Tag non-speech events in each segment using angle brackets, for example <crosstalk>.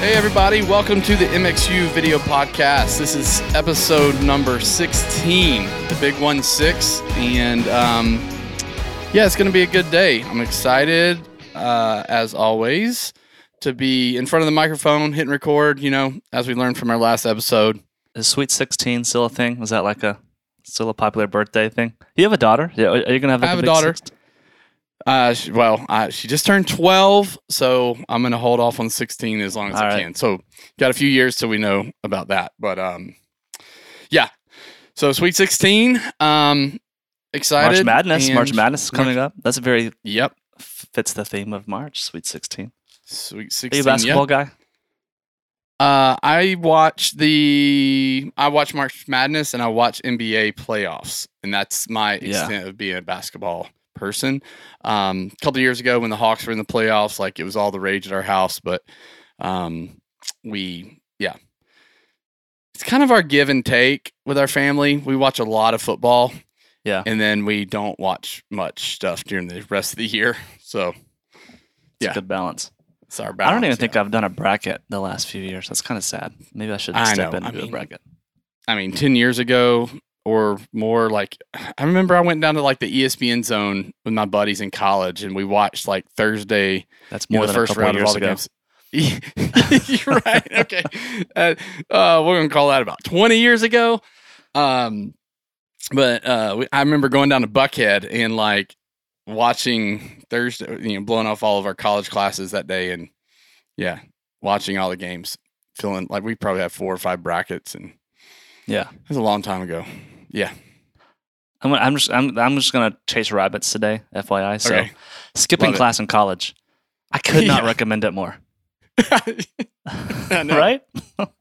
Hey, everybody, welcome to the MXU Video Podcast. This is episode number 16, the big one six. And um, yeah, it's going to be a good day. I'm excited, uh, as always, to be in front of the microphone, hitting record, you know, as we learned from our last episode. Is Sweet 16 still a thing? Was that like a still a popular birthday thing? You have a daughter? Yeah, are you going to have like I have a big daughter. 16? Uh, she, well, uh, she just turned 12, so I'm going to hold off on 16 as long as All I right. can. So, got a few years till we know about that. But um, yeah. So, Sweet 16. Um, excited. March Madness. March Madness is coming up. That's a very Yep. fits the theme of March. Sweet 16. Sweet Are 16. you a basketball yeah. guy? Uh, I watch the I watch March Madness and I watch NBA playoffs, and that's my Yeah. extent of being a basketball person. Um, a couple of years ago when the Hawks were in the playoffs, like it was all the rage at our house, but um, we yeah, it's kind of our give and take with our family. We watch a lot of football, Yeah. and then we don't watch much stuff during the rest of the year. So It's Yeah. a good balance. it's our I don't even balance, think. I've done a bracket the last few years. That's kind of sad. Maybe I should I step know, in I and do a bracket. I mean, 10 years ago or more, like, I remember I went down to like the ESPN zone with my buddies in college and we watched like Thursday, That's you know, more the than first a round of all the ago. games. You're <laughs> right. Okay. Uh, uh, we're going to call that about 20 years ago. Um, but uh, we, I remember going down to Buckhead and like watching Thursday, you know, blowing off all of our college classes that day and yeah, watching all the games, feeling like we probably have four or five brackets and Yeah. it was a long time ago. Yeah. I'm, gonna- I'm just I'm, I'm just gonna chase rabbits today, FYI. So Okay. skipping Love it. class in college, I could not <laughs> Yeah. recommend it more. <laughs> Right?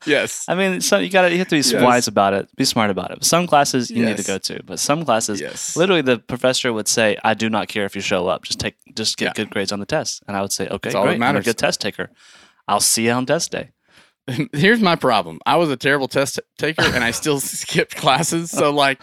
Yes. <laughs> I mean, so you got to you have to be Yes. wise about it, be smart about it. Some classes you need to go to, but some classes, Yes. literally, the professor would say, "I do not care if you show up. Just take, just get Yeah. good grades on the test." And I would say, "Okay, That's great. I'm a good test taker. I'll see you on test day." <laughs> Here's my problem. I was a terrible test taker and I still <laughs> skipped classes. So like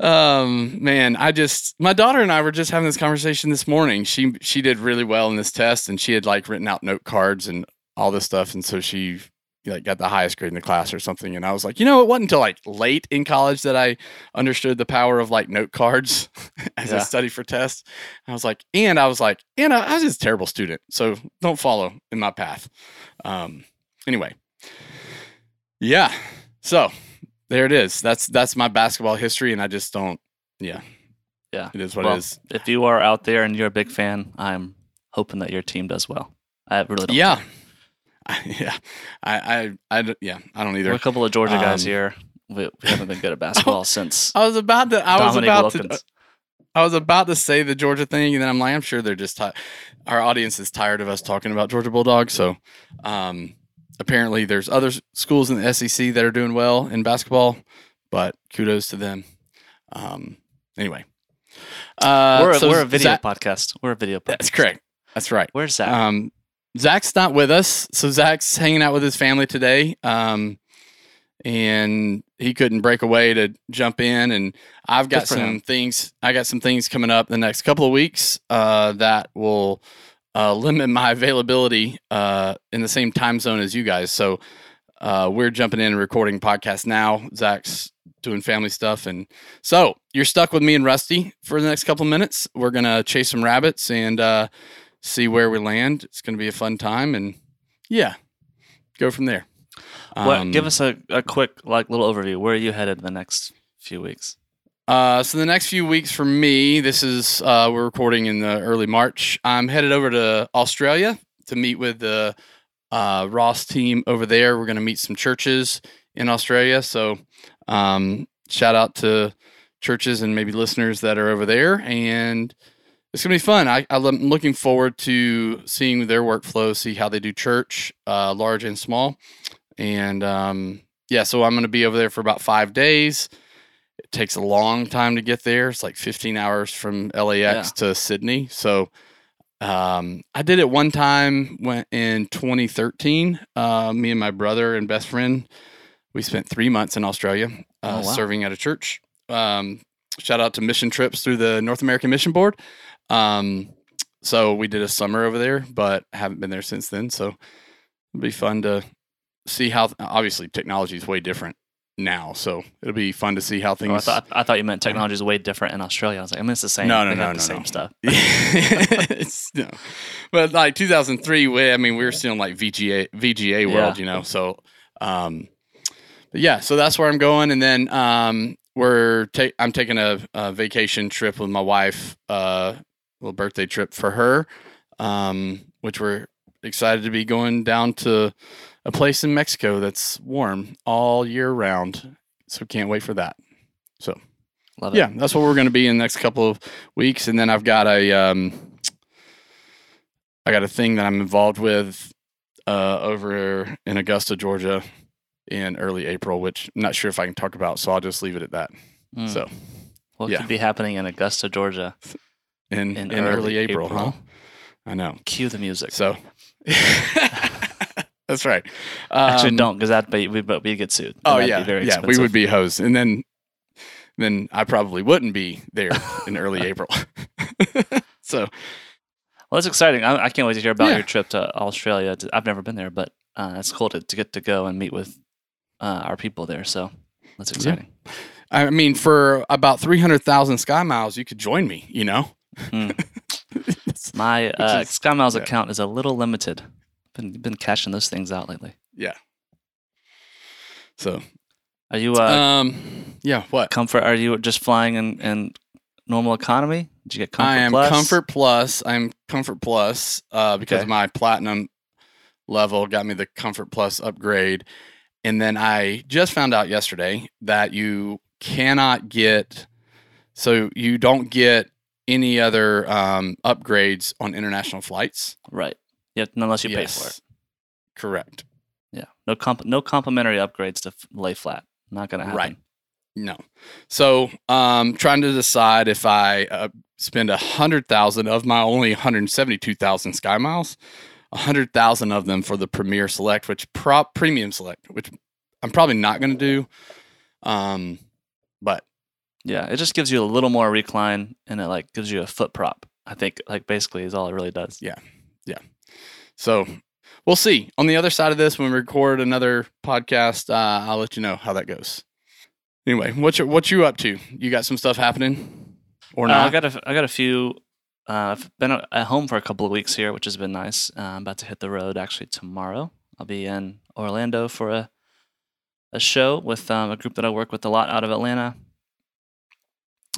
um man, I just my daughter and I were just having this conversation this morning. She she did really well in this test and she had like written out note cards and all this stuff and so she like got the highest grade in the class or something and I was like, "You know, it wasn't until like late in college that I understood the power of like note cards <laughs> as Yeah. a study for tests." I was like, and I was like, and I, I was just a terrible student. So don't follow in my path. Um anyway yeah so there it is that's that's my basketball history and i just don't yeah Yeah. it is what well, it is if you are out there and you're a big fan, I'm hoping that your team does well. I really don't. yeah. I, <laughs> yeah I, I i yeah i don't we're either a couple of Georgia guys Um, here. We, we haven't been good at <laughs> basketball since i was about to i was about Wilkins. to i was about to say the georgia thing and then i'm like i'm sure they're just ti- our audience is tired of us talking about georgia bulldogs so um apparently there's other schools in the sec that are doing well in basketball but kudos to them um anyway uh we're, a, so we're a video Zach- podcast. We're a video podcast. That's correct. That's right. Where's Zach? Um, Zach's not with us, so Zach's hanging out with his family today. Um, and he couldn't break away to jump in. And I've got some him. things. I got some things coming up the next couple of weeks uh, that will uh, limit my availability uh, in the same time zone as you guys. So uh, we're jumping in and recording podcast now. Zach's doing family stuff, and so you're stuck with me and Rusty for the next couple of minutes. We're gonna chase some rabbits and uh, see where we land. It's gonna be a fun time, and yeah, go from there. what, give Um, us a, a quick like little overview. Where are you headed in the next few weeks? Uh, so the next few weeks for me, this is uh, we're recording in the early March. I'm headed over to Australia to meet with the uh, Ross team over there. We're going to meet some churches in Australia. So um, shout out to churches and maybe listeners that are over there, and it's going to be fun. I, I'm looking forward to seeing their workflow, see how they do church, uh, large and small, and um, yeah. So I'm going to be over there for about five days. It takes a long time to get there. It's like 15 hours from LAX to Sydney. So um, I did it one time when in 2013. Uh, me and my brother and best friend, we spent three months in Australia uh, Oh, wow. serving at a church. Um, shout out to mission trips through the North American Mission Board. Um, so we did a summer over there, but haven't been there since then. So it'll be fun to see how. Obviously, technology is way different now, so it'll be fun to see how Oh, I things. thought I thought you meant technology is way different in Australia. I was like, I mean, it's the same. No, no, They got no, the no, same no. stuff. <laughs> it's, no, but like 2003, we, I mean, we were still in like VGA VGA world, you know. So, um, but yeah, so that's where I'm going, and then um, we're ta- I'm taking a, a vacation trip with my wife, uh, little birthday trip for her, um, which we're excited to be going down to a place in Mexico that's warm all year round. So can't wait for that. So, Love it. Yeah, that's what we're going to be in the next couple of weeks, and then I've got a um, I got a thing that I'm involved with uh, over in Augusta, Georgia, in early April, which I'm not sure if I can talk about, so I'll just leave it at that. Mm. So what yeah. could be happening in Augusta, Georgia? in In in, early, early April, huh? I know. Cue the music. So <laughs> <laughs> that's right. Actually, Um, don't because that would be we but we get sued. Oh that'd yeah, yeah, we would be hosed, and then then I probably wouldn't be there in early <laughs> April. <laughs> so Well, that's exciting. I, I can't wait to hear about Yeah. your trip to Australia. I've never been there, but uh, it's cool to, to get to go and meet with uh, our people there. So that's exciting. I mean, for about three hundred thousand sky miles, you could join me. You know. <laughs> Mm. My uh, is- Sky Miles yeah. account is a little limited. Been been cashing those things out lately. Yeah. So, Are you uh, um, yeah. What? comfort? Are you just flying in, in normal economy? Did you get comfort I am plus? Comfort Plus. I'm Comfort Plus uh, because Okay. my platinum level got me the Comfort Plus upgrade, and then I just found out yesterday that you cannot get, so you don't get any other um, upgrades on international flights. Right. Yeah, unless you pay for it. Yes. Correct. Yeah. No comp- no complimentary upgrades to f- lay flat. Not gonna happen. Right. No. So, um, trying to decide if I uh, spend a hundred thousand of my only 172,000 sky miles, a hundred thousand of them for the Premier Select, which prop Premium Select, which I'm probably not going to do. Um, but Yeah, it just gives you a little more recline and it like gives you a foot prop. I think like basically is all it really does. Yeah. So we'll see. On the other side of this, when we record another podcast, uh, I'll let you know how that goes. Anyway, what you what you up to? You got some stuff happening, or Uh, not? I got a I got a few. Uh, I've been at home for a couple of weeks here, which has been nice. Uh, I'm about to hit the road actually tomorrow. I'll be in Orlando for a a show with um, a group that I work with a lot out of Atlanta.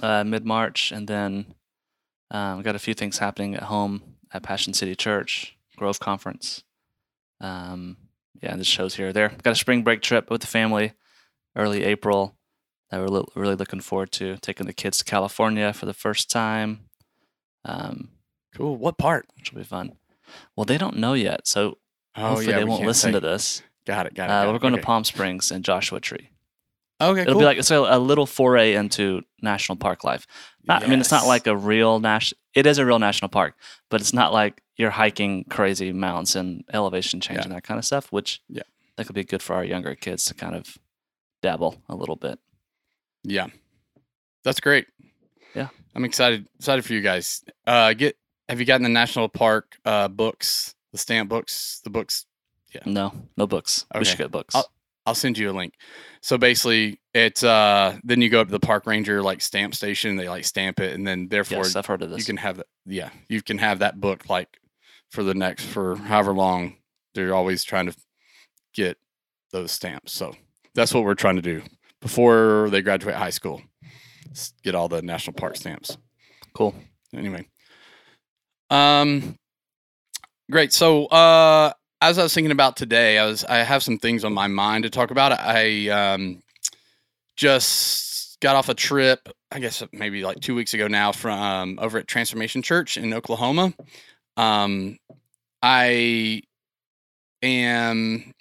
Uh, Mid March, and then um, got a few things happening at home at Passion City Church Grove Conference. Um, yeah, the shows here or there. Got a spring break trip with the family, early April. That we're li- really looking forward to taking the kids to California for the first time, um, cool. What part? which will be fun. Well, they don't know yet, so Oh hopefully yeah, they won't listen say. to this. Got it. Got it. Uh, got we're going okay. to Palm Springs and Joshua Tree. Okay, It'll cool. be like it's a, a little foray into national park life. Not, I mean, it's not like a real national. It is a real national park, but it's not like you're hiking crazy mountains and elevation change Yeah. and that kind of stuff. Which Yeah. that could be good for our younger kids to kind of dabble a little bit. yeah, that's great. Yeah. I'm excited. Excited for you guys. Uh, get. Have you gotten the national park uh books, the stamp books, the books? Yeah. No, no books. We should get books. I'll- I'll send you a link. So basically, it's uh then you go up to the park ranger like stamp station. They like stamp it, and then therefore yes, I've heard of this. you can have that. Yeah, you can have that book like for the next for however long. They're always trying to get those stamps. So that's what we're trying to do before they graduate high school. Get all the national park stamps. cool. Anyway, um, great. So uh, as I was thinking about today, I was I have some things on my mind to talk about. I um just got off a trip. I guess maybe like two weeks ago now from um, over at Transformation Church in Oklahoma. Um, I am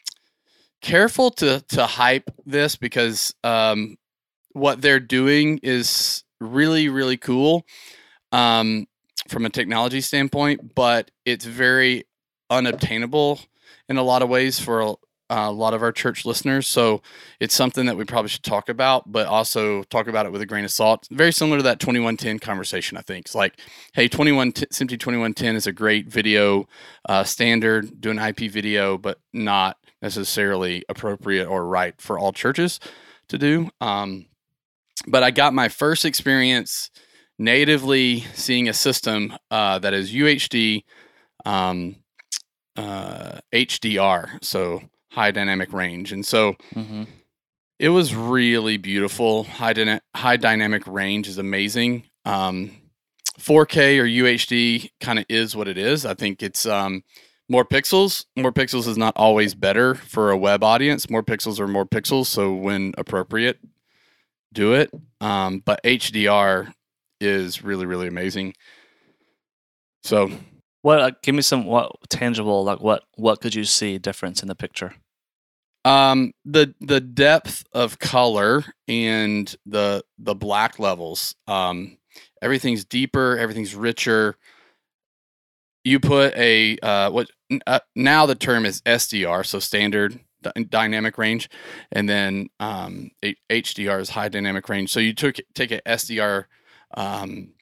careful to to hype this because um, what they're doing is really really cool um, from a technology standpoint, but it's very unobtainable in a lot of ways for uh, a lot of our church listeners. So it's something that we probably should talk about, but also talk about it with a grain of salt. Very similar to that 2110 conversation, I think. It's like, hey, 21 SMPTE 2110 is a great video uh, standard, doing IP video, but not necessarily appropriate or right for all churches to do. Um, but I got my first experience natively seeing a system uh, that is UHD um, uh, HDR, so high dynamic range, and so Mm-hmm. it was really beautiful. High dyna- high dynamic range is amazing. Um, 4K or UHD kind of is what it is. I think it's um, more pixels. More pixels is not always better for a web audience. More pixels are more pixels. So when appropriate, do it. Um, but HDR is really really amazing. So What? Uh, give me some what tangible like what what could you see difference in the picture? Um, the the depth of color and the the black levels. Um, everything's deeper. Everything's richer. You put a uh, what uh, now the term is SDR, so standard dy- dynamic range, and then um, HDR is high dynamic range. So you took take a SDR um,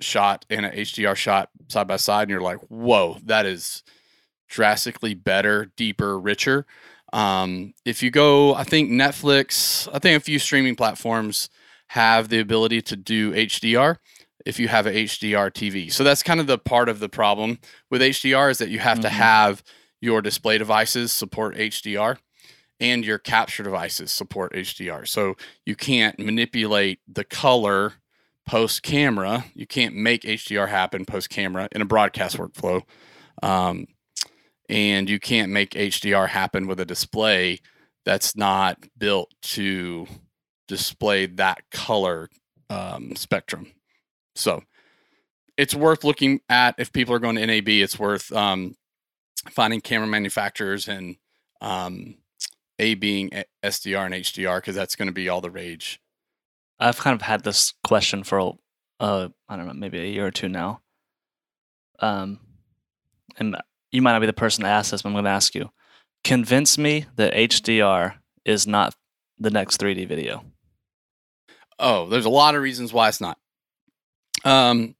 shot and a HDR shot side by side, and you're like, whoa, that is drastically better, deeper, richer. Um, if you go, I think Netflix, I think a few streaming platforms have the ability to do HDR if you have a HDR TV. So that's kind of the part of the problem with HDR is that you have to Mhm. have your display devices support HDR and your capture devices support HDR. So you can't manipulate the color post camera. You can't make HDR happen post camera in a broadcast workflow. Um, and you can't make HDR happen with a display that's not built to display that color um, spectrum. So it's worth looking at if people are going to NAB. It's worth um, finding camera manufacturers and um, A being SDR and HDR because that's going to be all the rage. I've kind of had this question for uh I don't know maybe a year or two now. Um, and you might not be the person to ask this, but I'm going to ask you. Convince me that HDR is not the next 3D video. Oh, there's a lot of reasons why it's not. Um,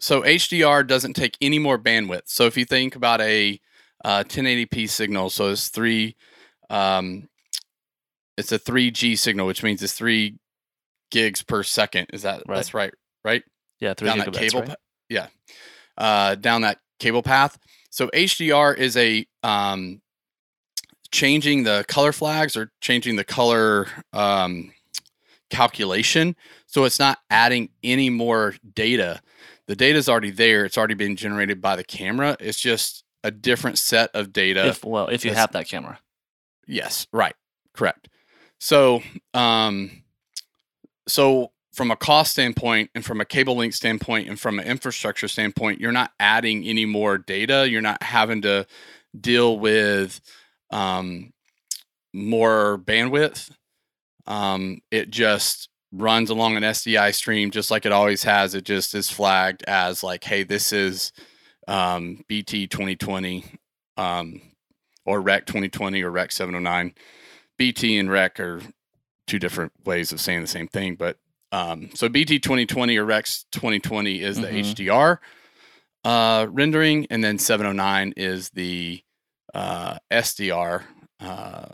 so HDR doesn't take any more bandwidth. So if you think about a uh, 1080p signal, so it's three, um, it's a 3G signal, which means it's three gigs per second. Is that Right. that's right? Right Yeah, 3 down that cable, right? pa- yeah, uh, down that cable path. So HDR is a um, changing the color flags or changing the color um, calculation. So it's not adding any more data. The data is already there. It's already been generated by the camera. It's just a different set of data. If well, if you have that camera. Yes, right. Correct. So, um, so from a cost standpoint and from a cable link standpoint and from an infrastructure standpoint, you're not adding any more data. You're not having to deal with um, more bandwidth. Um, it just runs along an SDI stream just like it always has. It just is flagged as like, hey, this is um, BT 2020 um, or REC 2020 or REC 709. BT and REC are two different ways of saying the same thing, but um, so BT 2020 or REC 2020 is the Mhm. HDR uh, rendering, and then 709 is the uh, SDR uh,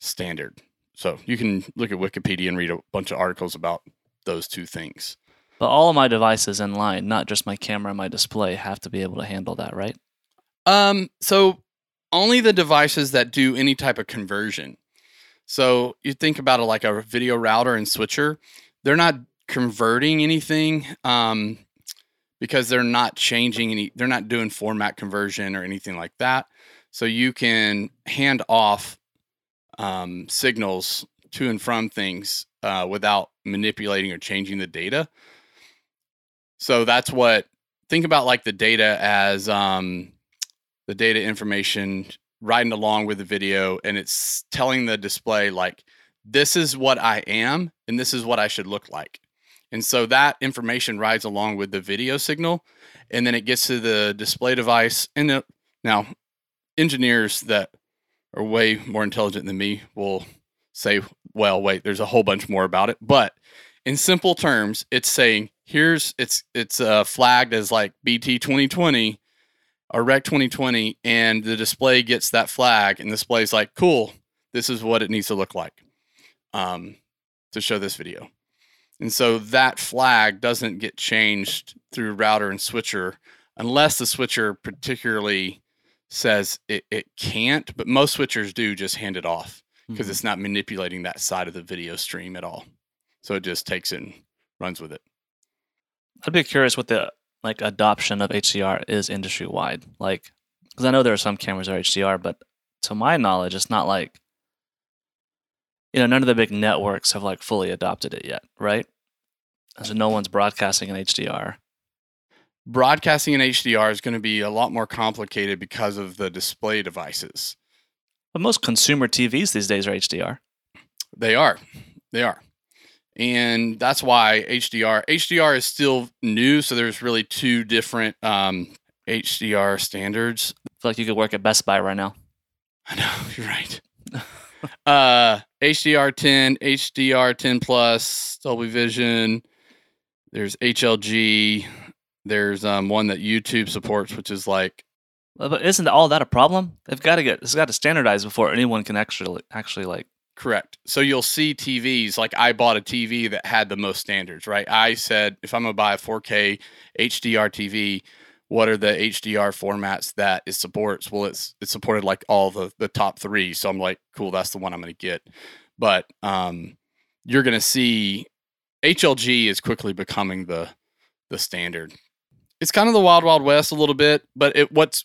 standard. So you can look at Wikipedia and read a bunch of articles about those two things. But all of my devices in line, not just my camera and my display, have to be able to handle that, right? Um, so only the devices that do any type of conversion. So you think about it like a video router and switcher, they're not converting anything um, because they're not changing any, they're not doing format conversion or anything like that. So you can hand off um, signals to and from things uh, without manipulating or changing the data. So that's what think about like the data as um, the data information riding along with the video and it's telling the display like this is what I am and this is what I should look like. And so that information rides along with the video signal and then it gets to the display device and the, now engineers that are way more intelligent than me will say, well, wait, there's a whole bunch more about it. But in simple terms, it's saying here's it's it's uh, flagged as like BT 2020 or Rec 2020, and the display gets that flag, and the display's like, cool, this is what it needs to look like um, to show this video. And so that flag doesn't get changed through router and switcher unless the switcher particularly says it, it can't, but most switchers do just hand it off because Mhm. it's not manipulating that side of the video stream at all. So it just takes it and runs with it. I'd be curious what the like adoption of HDR is industry wide. Like, because I know there are some cameras that are HDR, but to my knowledge, it's not like you know none of the big networks have like fully adopted it yet, right? So no one's broadcasting in HDR. Broadcasting in HDR is going to be a lot more complicated because of the display devices. But most consumer TVs these days are HDR. They are. They are. And that's why HDR HDR is still new, so there's really two different um, HDR standards. I feel like you could work at Best Buy right now. <laughs> I know, you're right. <laughs> uh HDR 10, HDR 10 plus, Dolby Vision. There's HLG. There's um one that YouTube supports, which is like But isn't all that a problem? They've got to get it's got to standardize before anyone can actually actually like correct. So you'll see TVs like I bought a TV that had the most standards, right? I said if I'm gonna buy a 4K HDR TV, what are the HDR formats that it supports? Well, it's it supported like all the the top three. So I'm like, cool, that's the one I'm gonna get. But um, you're gonna see HLG is quickly becoming the the standard. It's kind of the wild wild west a little bit, but it what's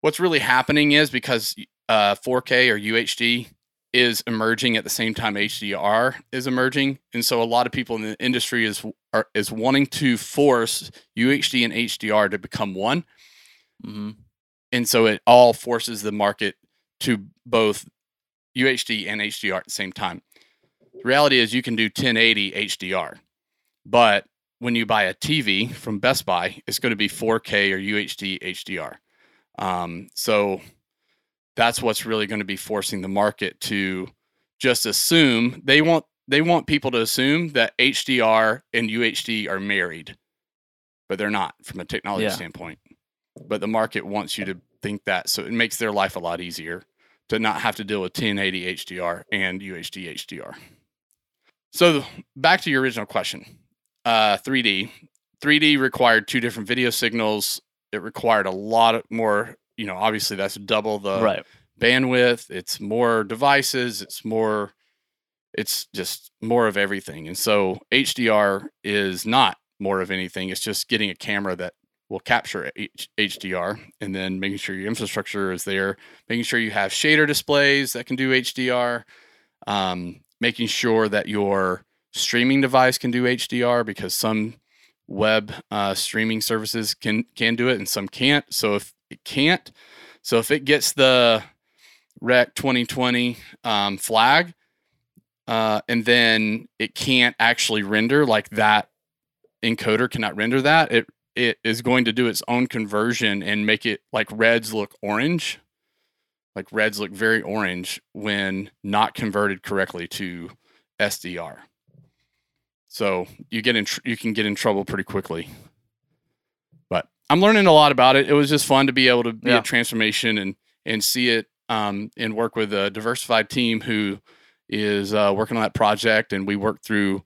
what's really happening is because uh, 4K or UHD is emerging at the same time HDR is emerging, and so a lot of people in the industry is are, is wanting to force UHD and HDR to become one, hmm and so it all forces the market to both UHD and HDR at the same time. The reality is you can do 1080 HDR, but when you buy a TV from Best Buy, it's going to be 4K or UHD HDR. Um, so that's what's really going to be forcing the market to just assume they want they want people to assume that HDR and UHD are married, but they're not from a technology Yeah. standpoint. But the market wants you to think that, so it makes their life a lot easier to not have to deal with 1080 HDR and UHD HDR. So back to your original question, uh, 3D. 3D required two different video signals. It required a lot more. You know, obviously that's double the right. bandwidth. It's more devices. It's more. It's just more of everything. And so HDR is not more of anything. It's just getting a camera that will capture H- HDR and then making sure your infrastructure is there, making sure you have shader displays that can do HDR, um, making sure that your streaming device can do HDR because some web uh, streaming services can can do it and some can't. So if it can't, so if it gets the Rec 2020 um, flag, uh, and then it can't actually render like that encoder cannot render that, it it is going to do its own conversion and make it like reds look orange. Like reds look very orange when not converted correctly to SDR. So you get in tr- you can get in trouble pretty quickly. But I'm learning a lot about it. It was just fun to be able to be Yeah. a transformation and and see it um, and work with a diversified team who is uh, working on that project. And we worked through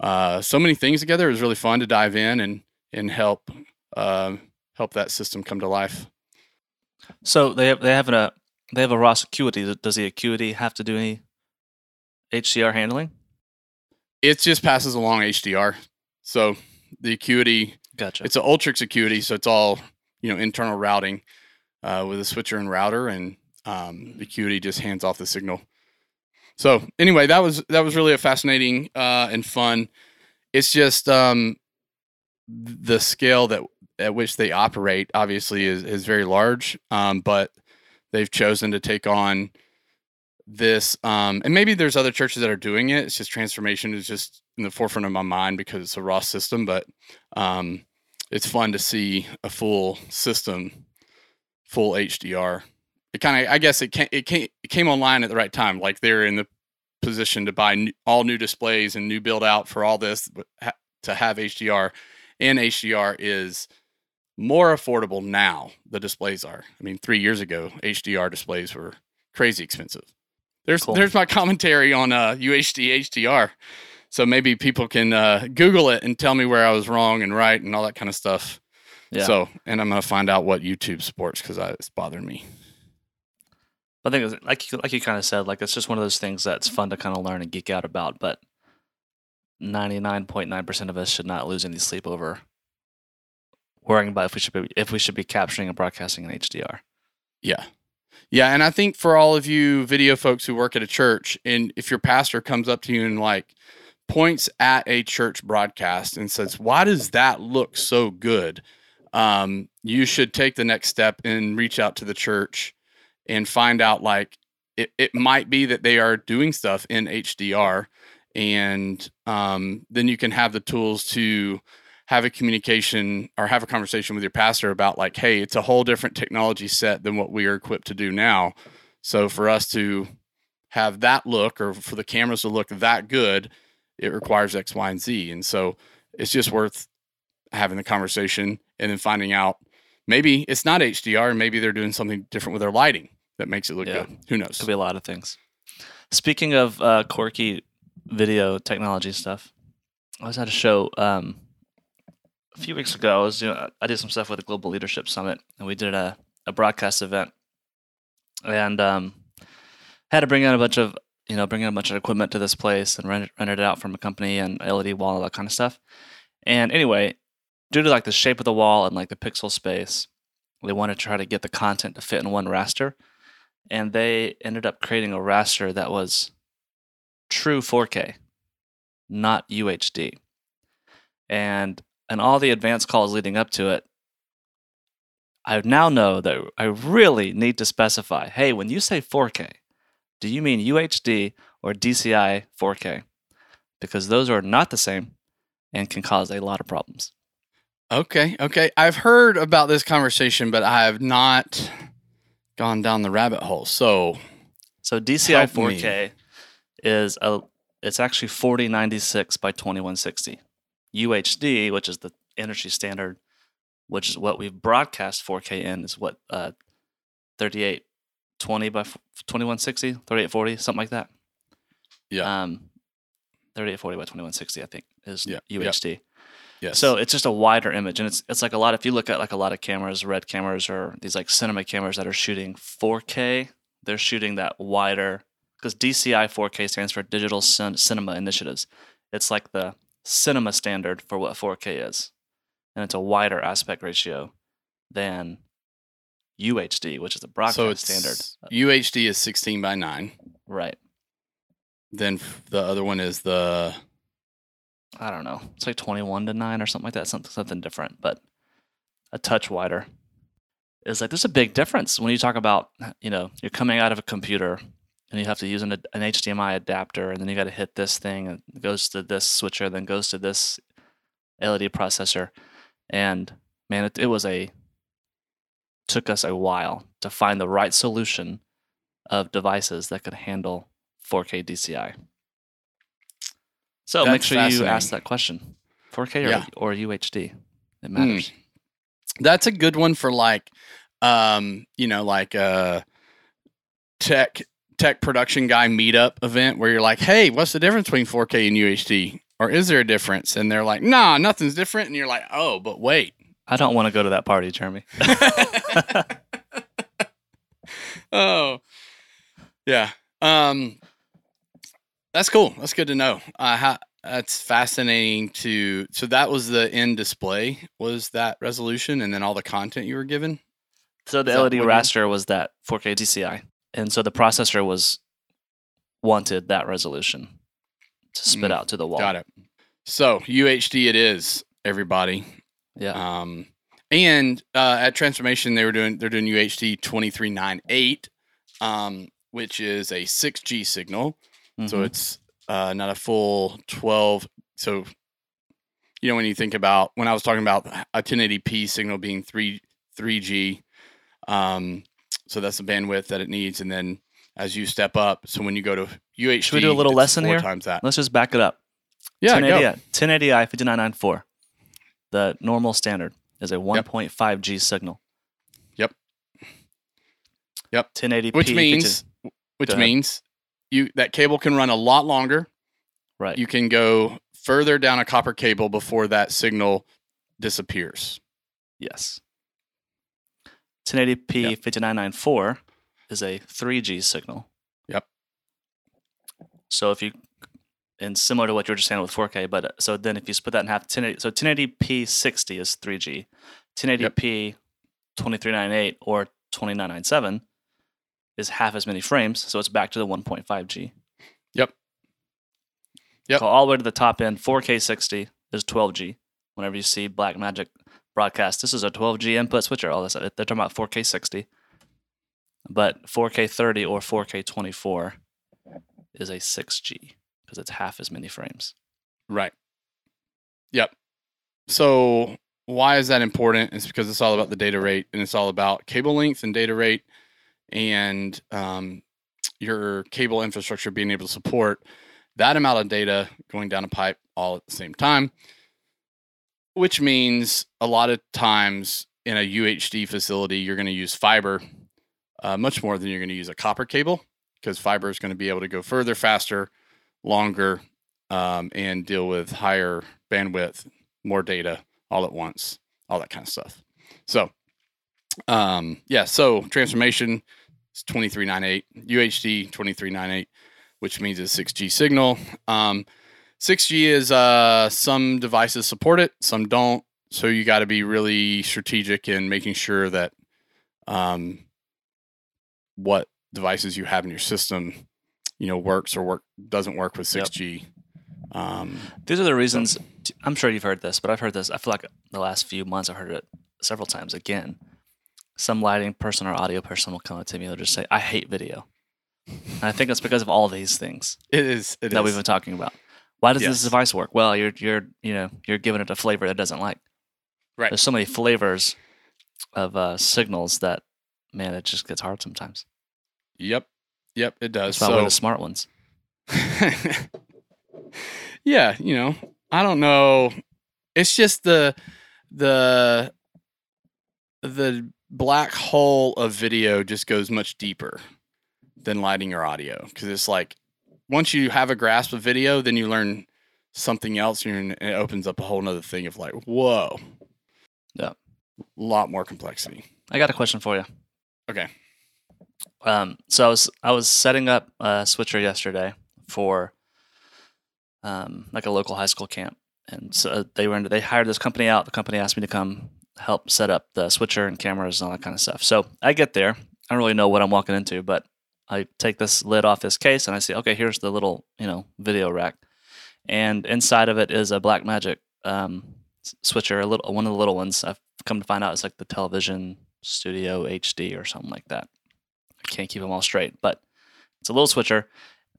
uh, so many things together. It was really fun to dive in and and help uh, help that system come to life. So they have they have a they have a Ross Acuity. Does the Acuity have to do any HDR handling? It just passes along HDR. So the acuity Gotcha. it's an Ultrix Acuity, so it's all you know internal routing uh, with a switcher and router, and um, the Acuity just hands off the signal. So anyway, that was that was really a fascinating uh, and fun. It's just um, the scale that at which they operate obviously is is very large, um, but they've chosen to take on this um, and maybe there's other churches that are doing it it's just transformation is just in the forefront of my mind because it's a Ross system but um, it's fun to see a full system, full HDR it kind of I guess it came, it came it came online at the right time. Like they're in the position to buy new, all new displays and new build out for all this but ha- to have HDR, and HDR is more affordable now. The displays are. I mean, three years ago, HDR displays were crazy expensive. There's Cool. there's my commentary on uh, UHD HDR. So maybe people can uh, Google it and tell me where I was wrong and right and all that kind of stuff. Yeah. So, and I'm gonna find out what YouTube supports because it's bothering me. I think, it's- like like you kind of said, like it's just one of those things that's fun to kind of learn and geek out about. But ninety nine point nine percent of us should not lose any sleep over worrying about if we should be if we should be capturing and broadcasting in HDR. Yeah. Yeah. And I think for all of you video folks who work at a church, and if your pastor comes up to you and like points at a church broadcast and says, Why does that look so good? Um, you should take the next step and reach out to the church and find out like it, it might be that they are doing stuff in HDR. And um, then you can have the tools to have a communication or have a conversation with your pastor about like hey it's a whole different technology set than what we are equipped to do now so for us to have that look or for the cameras to look that good it requires x y and z and so it's just worth having the conversation and then finding out maybe it's not hdr maybe they're doing something different with their lighting that makes it look Yeah. good who knows Could be a lot of things. Speaking of uh, quirky video technology stuff, I was at a show um, a few weeks ago. I was doing, I did some stuff with the Global Leadership Summit, and we did a, a broadcast event, and um, had to bring in a bunch of you know bring in a bunch of equipment to this place and rent it, rent it out from a company and LED wall all that kind of stuff. And anyway, due to like the shape of the wall and like the pixel space, they wanted to try to get the content to fit in one raster and they ended up creating a raster that was true 4K, not UHD. And and all the advanced calls leading up to it, I now know that I really need to specify, hey, when you say 4K, do you mean UHD or DCI 4K? Because those are not the same and can cause a lot of problems. okay okay i've heard about this conversation but i have not gone down the rabbit hole so So DCI 4K is a it's actually 4096 by 2160. UHD, which is the industry standard, which is what we've broadcast 4K in, is what uh 3820 by f- 2160, 3840, something like that. Yeah. Um 3840 by 2160, I think, is Yeah. UHD. yes So it's just a wider image, and it's it's like a lot. If you look at like a lot of cameras, red cameras, or these like cinema cameras that are shooting 4K, they're shooting that wider because DCI 4K stands for Digital Cin- Cinema Initiatives. It's like the cinema standard for what 4K is, and it's a wider aspect ratio than UHD, which is the broadcast so standard. UHD is 16 by 9. Right. Then the other one is the I don't know. It's like 21 to 9 or something like that, something something different, but a touch wider. It's like there's a big difference when you talk about, you know, you're coming out of a computer and you have to use an, an HDMI adapter and then you got to hit this thing and it goes to this switcher, then goes to this LED processor. And man, it, it was a, took us a while to find the right solution of devices that could handle 4K DCI. So make sure you ask that question 4K or, Yeah. or UHD. It matters. That's a good one for like um, you know, like a tech tech production guy meetup event where you're like, "Hey, what's the difference between 4K and UHD?" Or is there a difference? And they're like, "Nah, nothing's different." And you're like, "Oh, but wait." I don't want to go to that party, Jeremy. <laughs> <laughs> oh. Yeah. Um that's cool. That's good to know. Uh how, that's fascinating to so that was the end display was that resolution and then all the content you were given? So the LED raster was that 4K DCI, and so the processor was wanted that resolution to spit Mm, out to the wall. Got it. So UHD it is, everybody. Yeah. Um, and uh, at Transformation they were doing they're doing UHD twenty three nine eight, um, which is a six G signal. So Mhm. it's uh, not a full twelve. So you know when you think about when I was talking about a 1080p signal being three three G, um, So that's the bandwidth that it needs. And then as you step up, so when you go to UHD, Should we do a little lesson four here? times that. Let's just back it up. Yeah, 1080, go. 1080i 5994. The normal standard is a 1.5 G signal. Yep. Yep. 1080p. which 50 means which means you that cable can run a lot longer. right. You can go further down a copper cable before that signal disappears. Yes. 1080p Yep. 5994 is a 3G signal. Yep. So if you, and similar to what you were just saying with 4K, but uh, so then if you split that in half, 1080, so 1080p 60 is 3G, 1080p 2398 or 2997 is half as many frames, so it's back to the 1.5G. Yep. Yep. So all the way to the top end, 4K 60 is 12G. Whenever you see Blackmagic broadcast, this is a 12G input switcher. All this, they're talking about 4K 60, but 4K 30 or 4K 24 is a 6G because it's half as many frames. Right. Yep. So why is that important? It's because it's all about the data rate and it's all about cable length and data rate and um, your cable infrastructure being able to support that amount of data going down a pipe all at the same time, which means a lot of times in a UHD facility, you're going to use fiber uh, much more than you're going to use a copper cable because fiber is going to be able to go further, faster, longer, um, and deal with higher bandwidth, more data all at once, all that kind of stuff. So, um, yeah, so transformation is 2398, UHD 2398, which means it's 6G signal. Um, 6G is uh, some devices support it, some don't. So you got to be really strategic in making sure that um, what devices you have in your system, you know, works or work doesn't work with 6G. Um, These are the reasons. I'm sure you've heard this, but I've heard this. I feel like the last few months I've heard it several times again. Some lighting person or audio person will come up to me. They'll just say, "I hate video." And I think it's because of all these things it is. It that is. we've been talking about. Why does Yes. this device work? Well, you're you're you know you're giving it a flavor that it doesn't like. Right. There's so many flavors of uh, signals that man, it just gets hard sometimes. Yep. Yep. It does. That's So, the smart ones. <laughs> yeah, you know, I don't know. It's just the the the black hole of video just goes much deeper than lighting or audio because it's like once you have a grasp of video, then you learn something else, and it opens up a whole nother thing of like, whoa, Yeah. a lot more complexity. I got a question for you. Okay. Um, so I was I was setting up a switcher yesterday for um, like a local high school camp, and so they were in, they hired this company out. The company asked me to come help set up the switcher and cameras and all that kind of stuff. So I get there. I don't really know what I'm walking into, but I take this lid off this case and I see, okay, here's the little you know video rack, and inside of it is a Blackmagic um, switcher, a little one of the little ones. I've come to find out it's like the television studio HD or something like that. I can't keep them all straight, but it's a little switcher,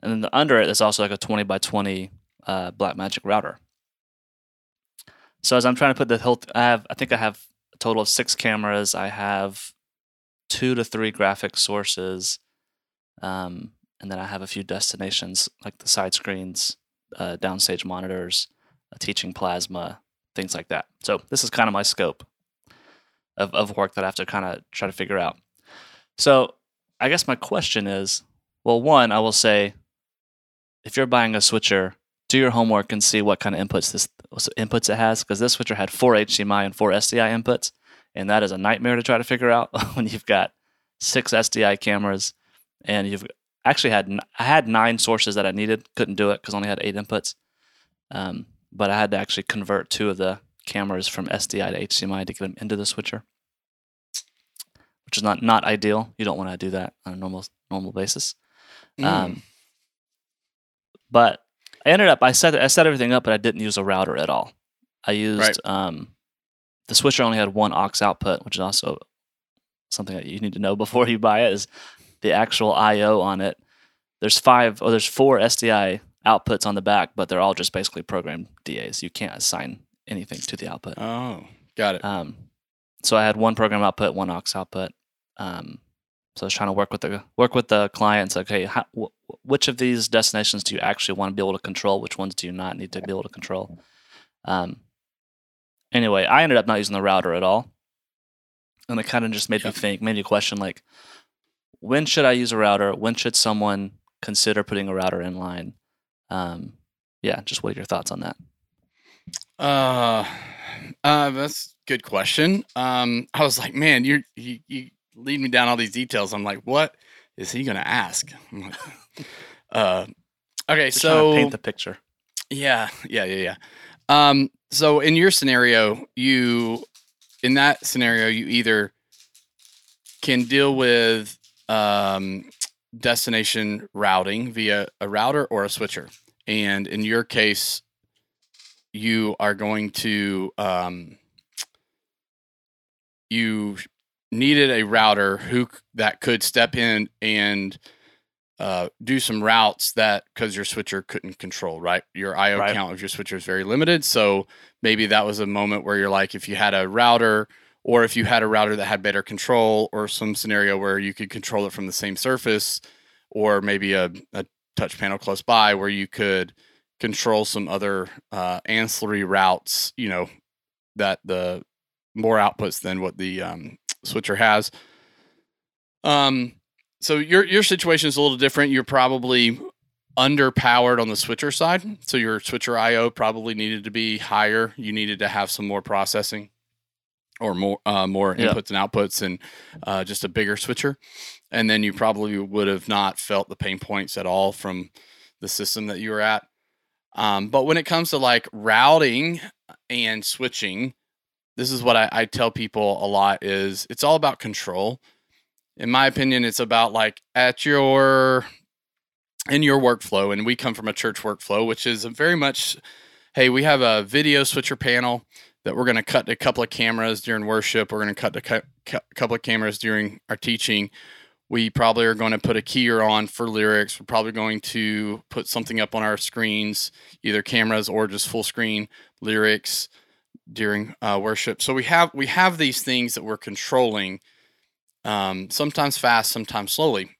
and then the, under it is also like a 20 by 20 uh, Blackmagic router. So as I'm trying to put the whole, th- I have, I think I have a total of six cameras. I have two to three graphic sources, um, and then I have a few destinations like the side screens, uh, downstage monitors, teaching plasma, things like that. So this is kind of my scope of, of work that I have to kind of try to figure out. So I guess my question is, well, one, I will say, if you're buying a switcher, do your homework and see what kind of inputs this inputs it has, because this switcher had four HDMI and four SDI inputs, and that is a nightmare to try to figure out <laughs> when you've got six SDI cameras and you've actually had I had nine sources that I needed, couldn't do it because I only had eight inputs, um, but I had to actually convert two of the cameras from SDI to HDMI to get them into the switcher which is not not ideal. You don't want to do that on a normal normal basis. Mm. Um, but I ended up I set I set everything up, but I didn't use a router at all. I used Right. um, the switcher only had one aux output, which is also something that you need to know <laughs> before you buy it. Is the actual I/O on it? There's five or there's four SDI outputs on the back, but they're all just basically programmed DAs. You can't assign anything to the output. oh, got it. Um, so I had one program output, one aux output. Um, So I was trying to work with the work with the clients. Like, hey, how, wh- which of these destinations do you actually want to be able to control? Which ones do you not need to be able to control? Um, anyway, I ended up not using the router at all, and it kind of just made me think, made me question like, when should I use a router? When should someone consider putting a router in line? Um, yeah, just what are your thoughts on that? Uh, uh, that's a good question. Um, I was like, man, you're, you you lead me down all these details. I'm like, what is he gonna ask? I'm like, <laughs> uh, okay, Just so paint the picture. yeah, yeah, yeah, yeah. Um, so in your scenario, you in that scenario, you either can deal with um, destination routing via a router or a switcher. And in your case, you are going to um, you needed a router who that could step in and uh, do some routes that because your switcher couldn't control, right? Your IO Right. count of your switcher is very limited. So maybe that was a moment where you're like, if you had a router or if you had a router that had better control or some scenario where you could control it from the same surface or maybe a, a touch panel close by where you could control some other uh, ancillary routes, you know, that the more outputs than what the um, switcher has. Um, so your your situation is a little different. You're probably underpowered on the switcher side, so your switcher I/O probably needed to be higher. You needed to have some more processing, or more uh, more Yeah. inputs and outputs, and uh, just a bigger switcher. And then you probably would have not felt the pain points at all from the system that you were at. Um, but when it comes to like routing and switching, this is what I, I tell people a lot is it's all about control. In my opinion, it's about like at your in your workflow, and we come from a church workflow, which is very much, hey, we have a video switcher panel that we're going to cut a couple of cameras during worship. We're going to cut a couple of cameras during our teaching. We probably are going to put a keyer on for lyrics. We're probably going to put something up on our screens, either cameras or just full screen lyrics during uh, worship. So we have we have these things that we're controlling, um, sometimes fast, sometimes slowly.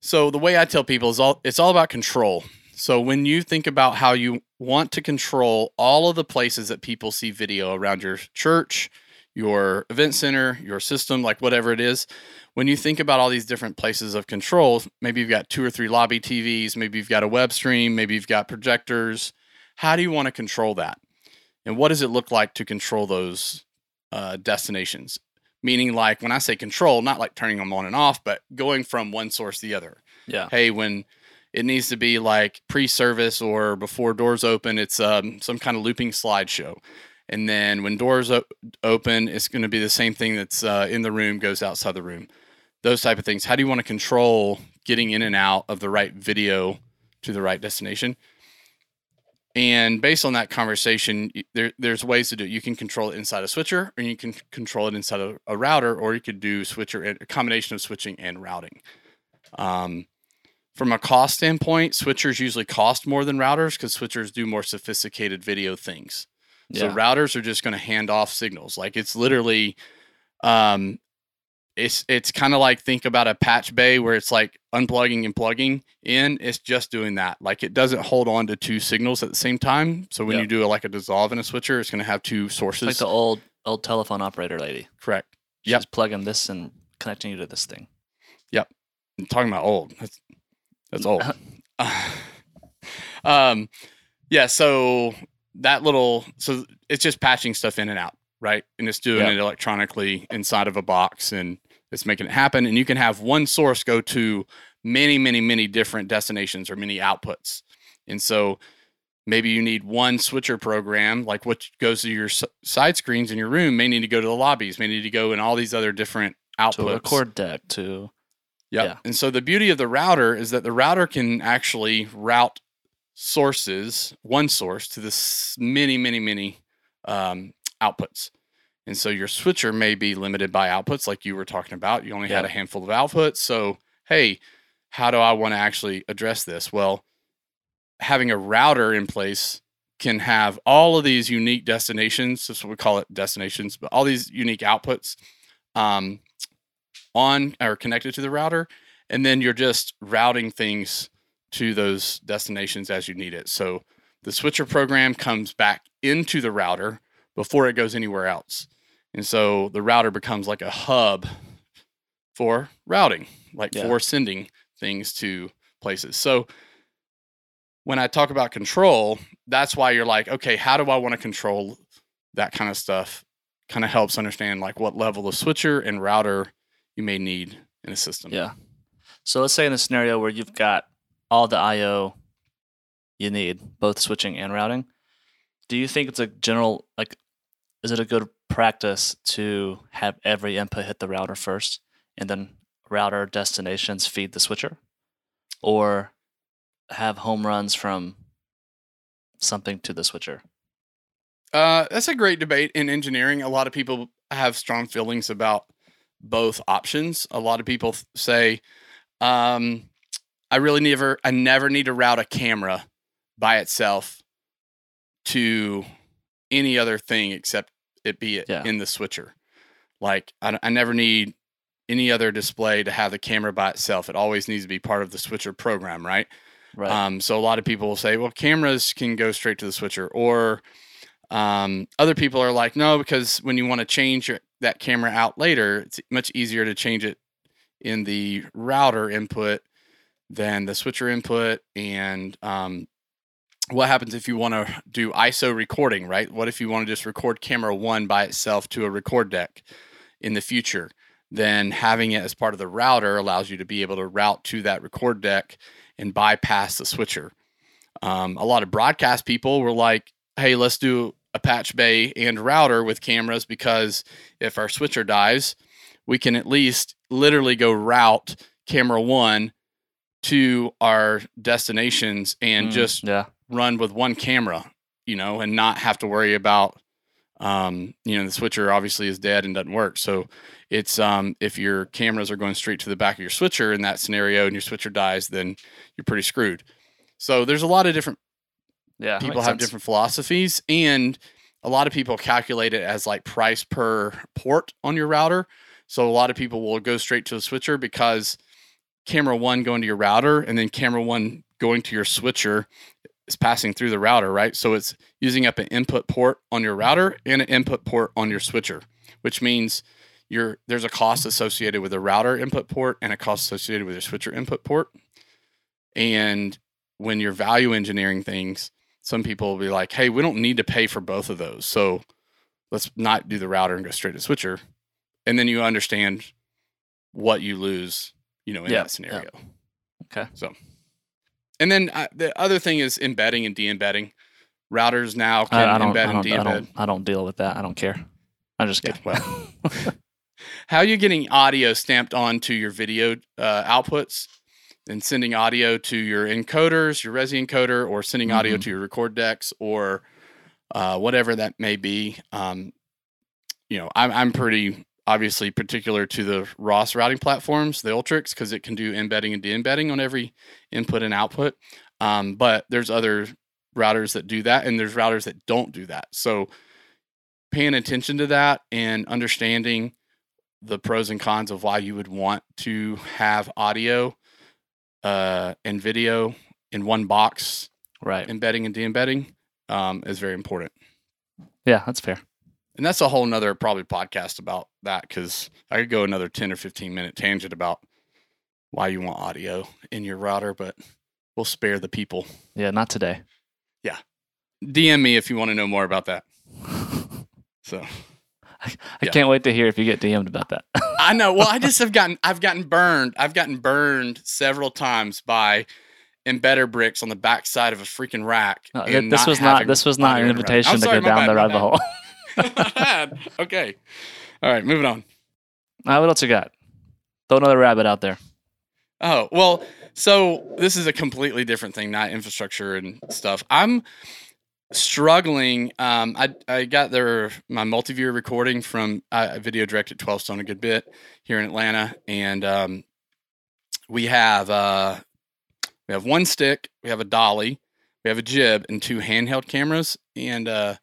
So the way I tell people is all it's all about control. So when you think about how you want to control all of the places that people see video around your church, your event center, your system, like whatever it is, when you think about all these different places of control, maybe you've got two or three lobby TVs, maybe you've got a web stream, maybe you've got projectors. How do you want to control that? And what does it look like to control those uh, destinations? Meaning, like when I say control, not like turning them on and off, but going from one source to the other. Yeah. Hey, when it needs to be like pre-service or before doors open, it's um, some kind of looping slideshow. And then when doors open, it's going to be the same thing that's uh, in the room goes outside the room. Those type of things. How do you want to control getting in and out of the right video to the right destination? And based on that conversation, there, there's ways to do it. You can control it inside a switcher, or you can control it inside a, a router, or you could do switcher a combination of switching and routing. Um, from a cost standpoint, switchers usually cost more than routers because switchers do more sophisticated video things. So routers are just going to hand off signals. Like it's literally, um, it's it's kind of like think about a patch bay where it's like unplugging and plugging in. It's just doing that. Like it doesn't hold on to two signals at the same time. So when Yeah. you do a, like a dissolve in a switcher, it's going to have two sources. Like the old old telephone operator lady. Correct. She's Yep. plugging this and connecting you to this thing. Yep. I'm talking about old. That's that's old. <laughs> um, yeah. So that little, so it's just patching stuff in and out, right? And it's doing Yeah. it electronically inside of a box, and it's making it happen. And you can have one source go to many, many, many different destinations or many outputs. And so maybe you need one switcher program, like what goes to your s- side screens in your room, may need to go to the lobbies, may need to go in all these other different outputs. To a record deck to Yep. Yeah. And so the beauty of the router is that the router can actually route sources, one source, to this many, many, many um, outputs. And so your switcher may be limited by outputs, like you were talking about. You only had a handful of outputs. So, hey, how do I want to actually address this? Well, having a router in place can have all of these unique destinations. That's what we call it destinations, but all these unique outputs um, on or connected to the router, and then you're just routing things to those destinations as you need it. So the switcher program comes back into the router before it goes anywhere else. And so the router becomes like a hub for routing, like Yeah. for sending things to places. So when I talk about control, that's why you're like, okay, how do I want to control that kind of stuff? Kind of helps understand like what level of switcher and router you may need in a system. Yeah. So let's say in a scenario where you've got all the I/O you need, both switching and routing. Do you think it's a general like? Is it a good practice to have every input hit the router first, and then router destinations feed the switcher, or have home runs from something to the switcher? Uh, that's a great debate in engineering. A lot of people have strong feelings about both options. A lot of people th- say, um, "I really never, I never need to route a camera by itself to any other thing except it be it Yeah. in the switcher. Like I never need any other display to have the camera by itself. It always needs to be part of the switcher program, right? Right. Um, so a lot of people will say, well, cameras can go straight to the switcher, or um, other people are like, no, because when you want to change your, that camera out later, it's much easier to change it in the router input than the switcher input. And um, what happens if you want to do ISO recording, right? What if you want to just record camera one by itself to a record deck in the future? Then having it as part of the router allows you to be able to route to that record deck and bypass the switcher. Um, a lot of broadcast people were like, hey, let's do a patch bay and router with cameras because if our switcher dies, we can at least literally go route camera one to our destinations and Mm, just yeah. run with one camera, you know, and not have to worry about, um, you know, the switcher obviously is dead and doesn't work. So it's um, if your cameras are going straight to the back of your switcher in that scenario and your switcher dies, then you're pretty screwed. So there's a lot of different Yeah. people have sense. different philosophies and a lot of people calculate it as like price per port on your router so a lot of people will go straight to a switcher because camera one going to your router and then camera one going to your switcher is passing through the router right so it's using up an input port on your router and an input port on your switcher which means you're, there's a cost associated with a router input port and a cost associated with your switcher input port and when you're value engineering things some people will be like, hey, we don't need to pay for both of those. So let's not do the router and go straight to switcher. And then you understand what you lose, you know, in Yeah, that scenario. Okay. So, and then uh, the other thing is embedding and de-embedding. Routers now I, can I don't. embed I and don't, I de-embed. don't. I don't deal with that. I don't care. I'm just Yeah, well, <laughs> how are you getting audio stamped onto your video uh, outputs and sending audio to your encoders, your Resi encoder, or sending audio Mhm. to your record decks or uh, whatever that may be? Um, you know, I'm, I'm pretty obviously particular to the Ross routing platforms, the Ultrix, because it can do embedding and de-embedding on every input and output. Um, but there's other routers that do that, and there's routers that don't do that. So paying attention to that and understanding the pros and cons of why you would want to have audio uh, and video in one box, right. embedding and de-embedding, um, is very important. Yeah, that's fair. And that's a whole nother probably podcast about that because I could go another 10 or 15 minute tangent about why you want audio in your router, but we'll spare the people. Yeah, not today. Yeah. DM me if you want to know more about that. <laughs> So I Yeah. can't wait to hear if you get DM'd about that. <laughs> I know. Well, I just have gotten I've gotten burned. I've gotten burned several times by embedder bricks on the back side of a freaking rack. No, this was not. This was not an in the router. invitation I'm to go down bad, the rabbit hole. <laughs> <laughs> okay. All right, moving on. Uh, what else you got? Throw another rabbit out there. Oh, well, so this is a completely different thing, not infrastructure and stuff. I'm struggling. Um, I, I got their my multi-viewer recording from uh, video directed 12Stone a good bit here in Atlanta. And um, we have uh, we have one stick, we have a dolly, we have a jib, and two handheld cameras, and uh,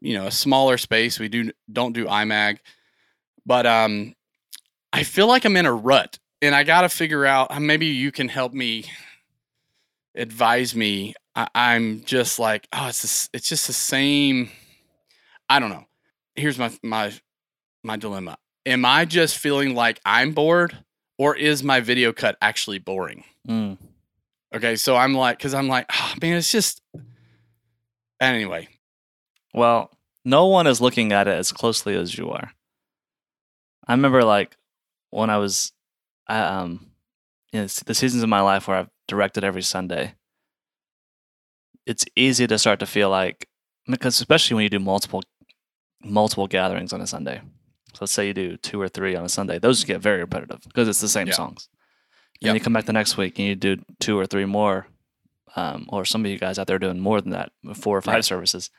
you know a smaller space. We do don't do IMAG, but um, I feel like I'm in a rut and I got to figure out uh, maybe you can help me advise me. I, I'm just like, oh, it's this, it's just the same. I don't know. Here's my my my dilemma. Am I just feeling like I'm bored or is my video cut actually boring? Mm. Okay, so I'm like cuz I'm like, oh, man, it's just anyway. Well, no one is looking at it as closely as you are. I remember like when I was, I, um, you know, the seasons of my life where I've directed every Sunday. It's easy to start to feel like because especially when you do multiple multiple gatherings on a Sunday. So let's say you do two or three on a Sunday. Those get very repetitive because it's the same Yeah. songs. Yep. And you come back the next week and you do two or three more, um, or some of you guys out there doing more than that, four or five Right. services.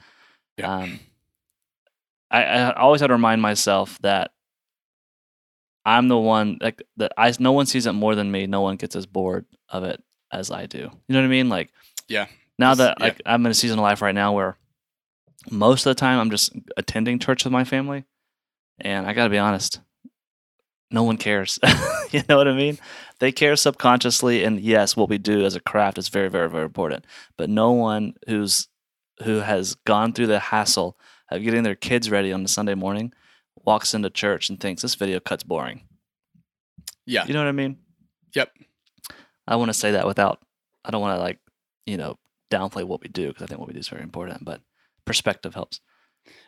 Yeah. Um, I, I always had to remind myself that I'm the one like that. I no one sees it more than me. No one gets as bored of it as I do. You know what I mean? Like, Yeah. Now that yeah. like I'm in a season of life right now where most of the time I'm just attending church with my family, and I got to be honest, no one cares. <laughs> you know what I mean? They care subconsciously, and yes, what we do as a craft is very, very, very important. But no one who's who has gone through the hassle of getting their kids ready on a Sunday morning walks into church and thinks this video cut's boring. Yeah. You know what I mean? Yep. I want to say that without, I don't want to like, you know, downplay what we do because I think what we do is very important, but perspective helps.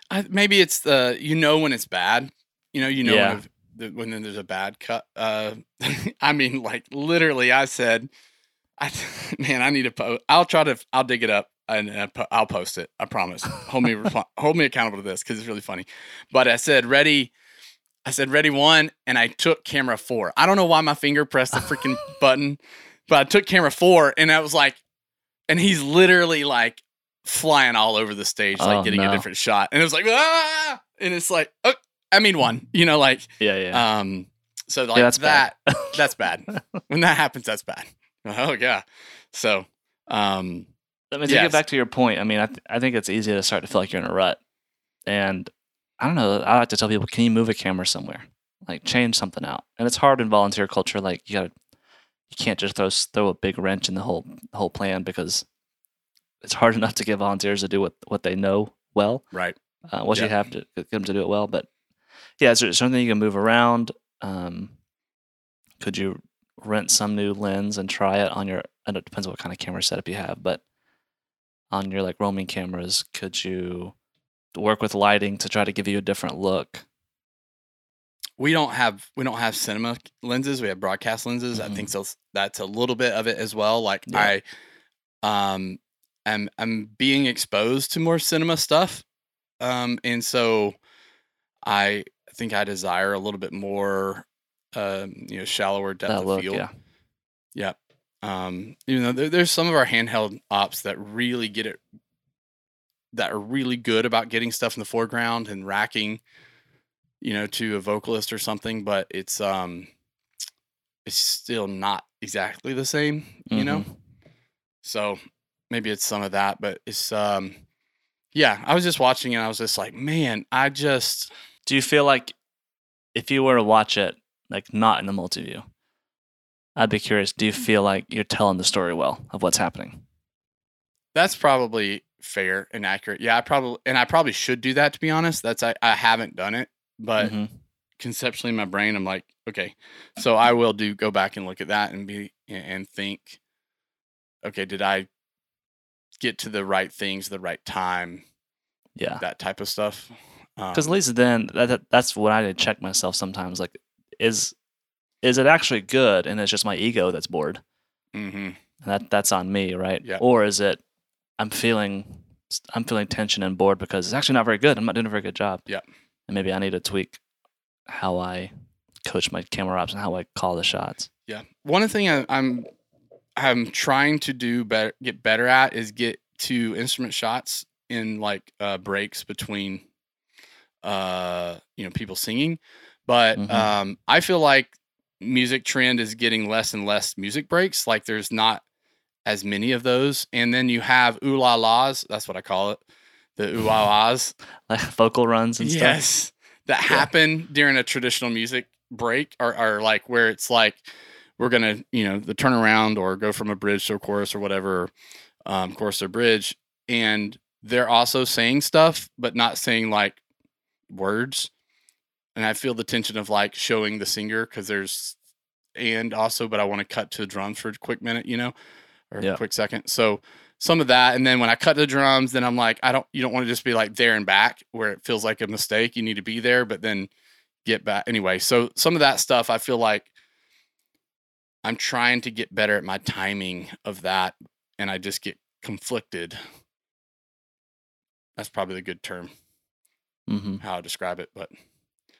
I, maybe it's the you know when it's bad. You know, you know Yeah. when, when there's a bad cut. Uh, <laughs> I mean, like literally, I said, I <laughs> man, I need to post. I'll try to. I'll dig it up and I'll post it. I promise. Hold me <laughs> hold me accountable to this because it's really funny. But I said ready. I said ready one, and I took camera four. I don't know why my finger pressed the freaking button, but I took camera four, and I was like, and he's literally like flying all over the stage, like Oh, getting a different shot. And it was like, ah! And it's like, oh, I mean, one, you know, like, Yeah, yeah. um, so like that's bad. that, <laughs> that's bad. when that happens, that's bad. <laughs> Oh, yeah. So, um, I mean, to yes. get back to your point, I mean, I, th- I think it's easy to start to feel like you're in a rut. And I don't know, I like to tell people, can you move a camera somewhere? Like, change something out. And it's hard in volunteer culture. Like, you gotta, you can't just throw, throw a big wrench in the whole, whole plan because it's hard <laughs> enough to get volunteers to do what, what they know well. right. uh, what you have to get them to do it well. But yeah, is there something you can move around? Um, could you rent some new lens and try it on your? And it depends on what kind of camera setup you have, but on your like roaming cameras, could you work with lighting to try to give you a different look? We don't have, we don't have cinema lenses. We have broadcast lenses. I Mhm. think so. That's a little bit of it as well. Like Yeah. I, um, am, I'm being exposed to more cinema stuff. Um, and so I think I desire a little bit more, um, you know, shallower depth That of look, field. yeah. Yep. Um, you know, there, there's some of our handheld ops that really get it, that are really good about getting stuff in the foreground and racking, you know, to a vocalist or something, but it's um, it's still not exactly the same, you know. Mhm. So maybe it's some of that, but it's um, yeah. I was just watching and I was just like, man, I just Do you feel like if you were to watch it, like not in the multi-view, I'd be curious. Do you feel like you're telling the story well of what's happening? That's probably fair and accurate. Yeah, I probably and I probably should do that to be honest. That's I, I haven't done it, but Mhm. conceptually in my brain I'm like, okay. So I will do go back and look at that and be and think, okay, did I get to the right things the right time, Yeah. that type of stuff. Because Um, at least then, that, that- that's what I need to check myself sometimes. Like, is is it actually good, and it's just my ego that's bored, Mm-hmm. that that's on me, right? Yeah. Or is it I'm feeling I'm feeling tension and bored because it's actually not very good. I'm not doing a very good job. Yeah. And maybe I need to tweak how I coach my camera ops and how I call the shots. Yeah. One thing I, I'm I'm trying to do better get better at is get to instrument shots in like uh breaks between uh you know people singing. But Mhm. um I feel like music trend is getting less and less music breaks. Like there's not as many of those. And then you have ooh la las, that's what I call it. The ooh la las. Like vocal runs and stuff. Yes. That Yeah. happen during a traditional music break or, or like where it's like we're gonna you know the turnaround or go from a bridge to a chorus or whatever um, chorus or bridge and they're also saying stuff but not saying like words and i feel the tension of like showing the singer because there's and also but i want to cut to the drums for a quick minute you know or Yeah. a quick second so some of that and then when i cut the drums then i'm like i don't you don't want to just be like there and back where it feels like a mistake you need to be there but then get back anyway so some of that stuff i feel like i'm trying to get better at my timing of that and i just get conflicted that's probably the good term mm-hmm. how I describe it. But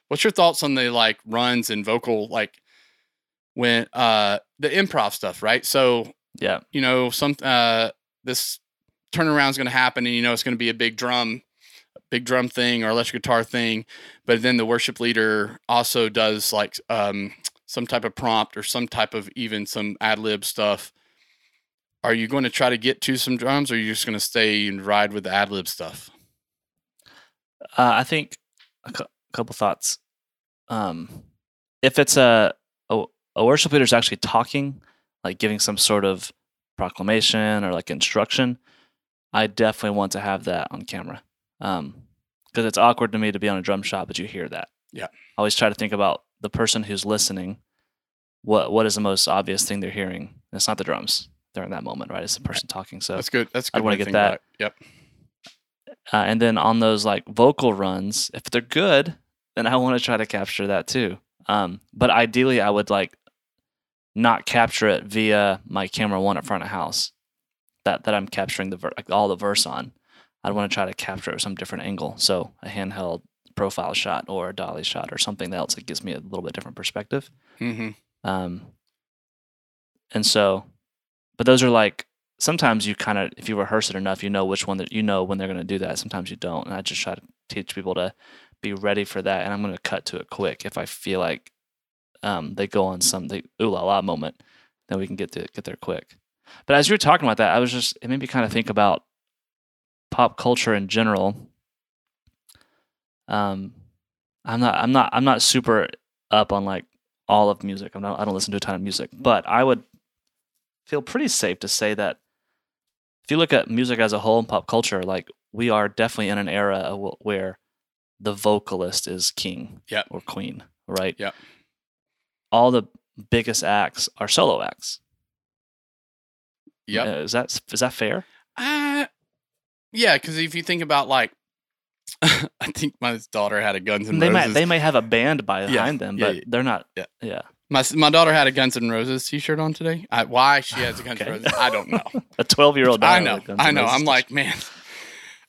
what's your thoughts on the like runs and vocal like when uh the improv stuff, right? So Yeah. you know some uh this turnaround is going to happen, and you know it's going to be a big drum, big drum thing or electric guitar thing, but then the worship leader also does like um some type of prompt or some type of even some ad lib stuff. Are you going to try to get to some drums, or are you just going to stay and ride with the ad lib stuff? Uh, I think a cou- couple thoughts. Um, if it's a, a a worship leader is actually talking, like giving some sort of proclamation or like instruction, I definitely want to have that on camera. Um, because it's awkward to me to be on a drum shop, but you hear that. Yeah. I always try to think about the person who's listening. What what is the most obvious thing they're hearing? And it's not the drums during that moment, right? It's the person talking. So That's good. That's good. wanna way to get that. Yep. Uh, and then on those like vocal runs, if they're good, then I want to try to capture that too. Um, but ideally, I would like not capture it via my camera one at front of house that that I'm capturing the ver- all the verse on. I'd want to try to capture it with some different angle, so a handheld profile shot or a dolly shot or something else that gives me a little bit different perspective. Mm-hmm. Um, and so, but those are like sometimes you kind of if you rehearse it enough, you know which one that you know when they're going to do that. Sometimes you don't, and I just try to teach people to be ready for that. And I'm going to cut to it quick if I feel like um, they go on some the ooh la la moment, then we can get to get there quick. But as you were talking about that, I was just it made me kind of think about pop culture in general. Um, I'm not I'm not I'm not super up on like all of music. I'm not I don't listen to a ton of music, but I would feel pretty safe to say that if you look at music as a whole and pop culture, like we are definitely in an era where the vocalist is king Yep. or queen, right? Yep. All the biggest acts are solo acts. Yeah, Uh, is that is that fair? Uh, yeah, because if you think about like, <laughs> I think my daughter had a Guns N' they Roses. might they may have a band behind them, yeah, but yeah. they're not. Yeah. yeah. my my daughter had a Guns N' Roses T-shirt on today. I, why she has a Guns N' Roses, I don't know. <laughs> A twelve year old. I know, I know. I'm like, man.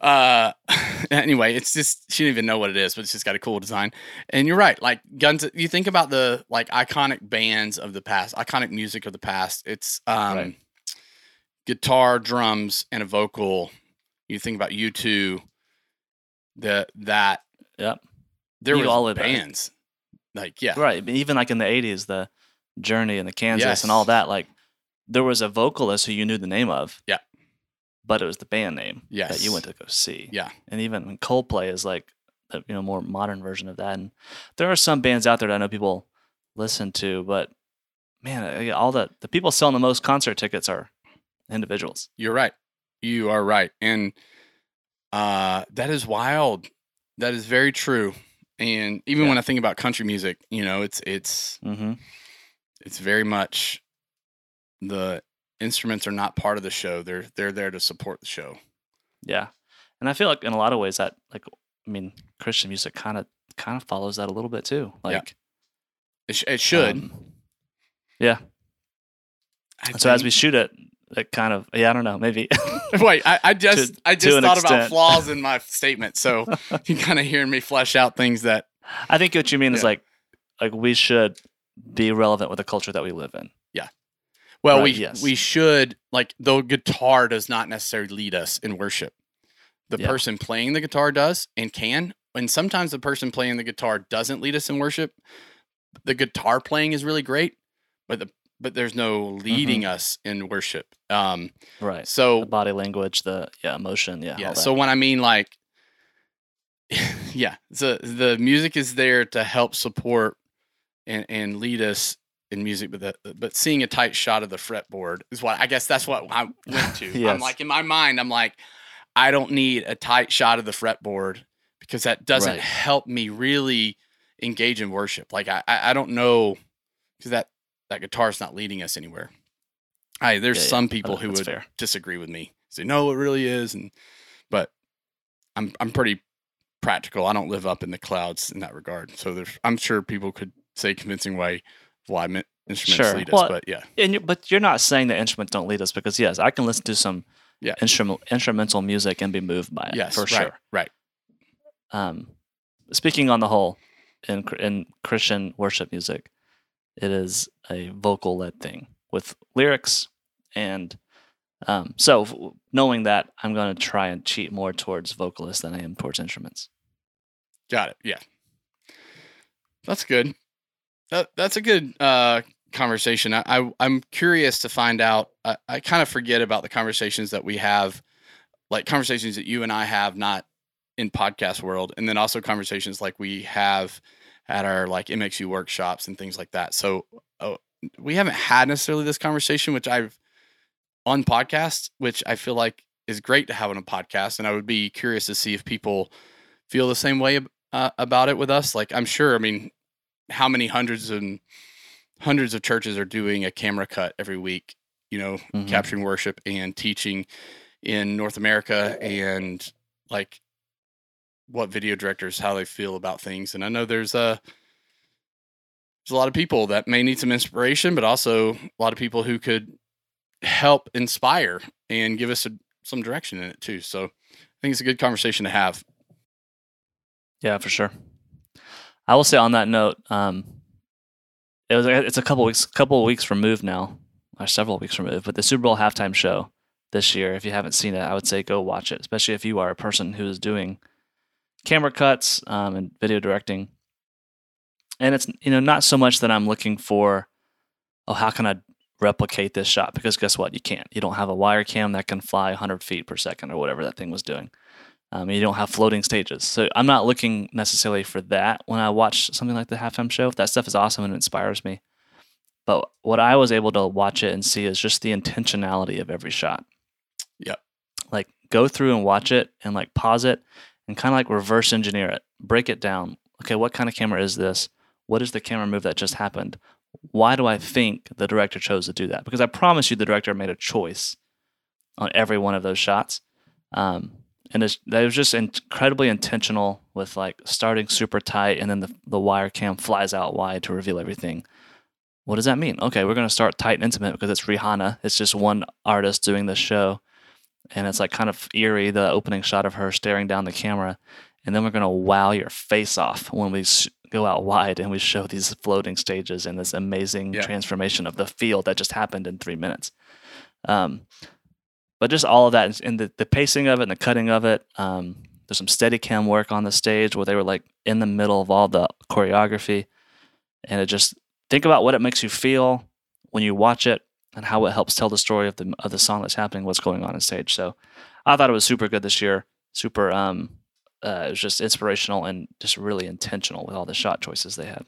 Uh, <laughs> anyway, it's just she didn't even know what it is, but it's just got a cool design. And you're right, like Guns. You think about the like iconic bands of the past, iconic music of the past. It's um, Right. guitar, drums, and a vocal. You think about U2. The that Yep. there was all of that. bands like yeah Right. Even like in the '80s, the Journey and the Kansas and all that. Like there was a vocalist who you knew the name of. Yeah. But it was the band name that you went to go see. yeah and even when Coldplay is like a you know more modern version of that. And there are some bands out there that I know people listen to, but man, all the the people selling the most concert tickets are individuals. You're right. You are right. And uh that is wild. That is very true. And even Yeah. when I think about country music, you know, it's it's Mm-hmm. it's very much the instruments are not part of the show. They're they're there to support the show. Yeah, and I feel like in a lot of ways that like I mean Christian music kind of kind of follows that a little bit too. Yeah. Like It, sh- it should. um, yeah. I So as we shoot it, it kind of yeah I don't know maybe <laughs> Wait, I, I <laughs> just I just thought about flaws in my statement. So <laughs> you kind of hearing me flesh out things that I think what you mean is like like we should be relevant with the culture that we live in. Well, Right, we yes. we should like the guitar does not necessarily lead us in worship. The Yeah. person playing the guitar does and can, and sometimes the person playing the guitar doesn't lead us in worship. The guitar playing is really great, but the but there's no leading Mm-hmm. us in worship. Um, Right. so The body language, the yeah emotion, yeah. yeah. So when I mean like, <laughs> yeah, the the music is there to help support and and lead us in music, but the, but seeing a tight shot of the fretboard is what I guess that's what I went to. <laughs> I'm like in my mind, I'm like, I don't need a tight shot of the fretboard because that doesn't Right. help me really engage in worship. Like I I, don't know because that that guitar's not leading us anywhere. I there's Yeah, yeah. some people Uh, who would fair. disagree with me. Say no, it really is, and but I'm I'm pretty practical. I don't live up in the clouds in that regard. So there's I'm sure people could say convincing way why instruments Sure. lead Well, but yeah, And you, but you're not saying that instruments don't lead us because yes, I can listen to some Yeah. instrumental instrumental music and be moved by it yes, for right, sure. right. Um, speaking on the whole, in in Christian worship music, it is a vocal led thing with lyrics, and um, so knowing that, I'm going to try and cheat more towards vocalists than I am towards instruments. Got it. Yeah. That's good. That that's a good uh conversation. I, I I'm curious to find out. I, I kind of forget about the conversations that we have, like conversations that you and I have, not in podcast world, and then also conversations like we have at our like MXU workshops and things like that. So uh, we haven't had necessarily this conversation, which I've on podcast, which I feel like is great to have on a podcast, and I would be curious to see if people feel the same way uh, about it with us. Like I'm sure, I mean, how many hundreds and hundreds of churches are doing a camera cut every week, you know, Mhm. capturing worship and teaching in North America and like what video directors how they feel about things. And I know there's a there's a lot of people that may need some inspiration, but also a lot of people who could help inspire and give us a, some direction in it too. So I think it's a good conversation to have. Yeah, for sure. I will say on that note, um, it was it's a couple weeks couple weeks removed now, or several weeks removed. But the Super Bowl halftime show this year, if you haven't seen it, I would say go watch it, especially if you are a person who is doing camera cuts um, and video directing. And it's you know not so much that I'm looking for, oh, how can I replicate this shot? Because guess what, you can't. You don't have a wire cam that can fly 100 feet per second or whatever that thing was doing. Um, you don't have floating stages. So I'm not looking necessarily for that when I watch something like the halftime show. That stuff is awesome and inspires me. But what I was able to watch it and see is just the intentionality of every shot. Yep. Like go through and watch it and like pause it and kind of like reverse engineer it, break it down. Okay, what kind of camera is this? What is the camera move that just happened? Why do I think the director chose to do that? Because I promise you, the director made a choice on every one of those shots. Um, and it's, that was just incredibly intentional with like starting super tight and then the, the wire cam flies out wide to reveal everything. What does that mean? Okay, we're going to start tight and intimate because it's Rihanna. It's just one artist doing this show. And it's like kind of eerie, the opening shot of her staring down the camera. And then we're going to wow your face off when we go out wide and we show these floating stages and this amazing Yeah. transformation of the field that just happened in three minutes. Um, but just all of that and the, the pacing of it and the cutting of it. Um, there's some steady cam work on the stage where they were like in the middle of all the choreography. And it just think about what it makes you feel when you watch it and how it helps tell the story of the of the song that's happening, what's going on in stage. So I thought it was super good this year. Super um uh, it was just inspirational and just really intentional with all the shot choices they had.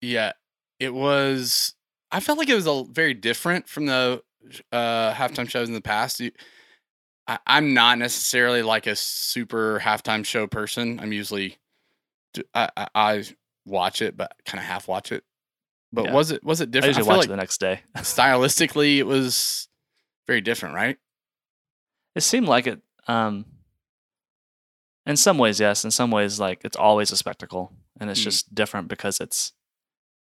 Yeah, it was. I felt like it was a very different from the uh, halftime shows in the past. You, I, I'm not necessarily like a super halftime show person. I'm usually, I I watch it, but kind of half watch it. But Yeah. was it was it different? I, usually feel watch like it the next day. <laughs> stylistically, it was very different, right? It seemed like it. Um, in some ways, yes. In some ways, like it's always a spectacle, and it's Mm. just different because it's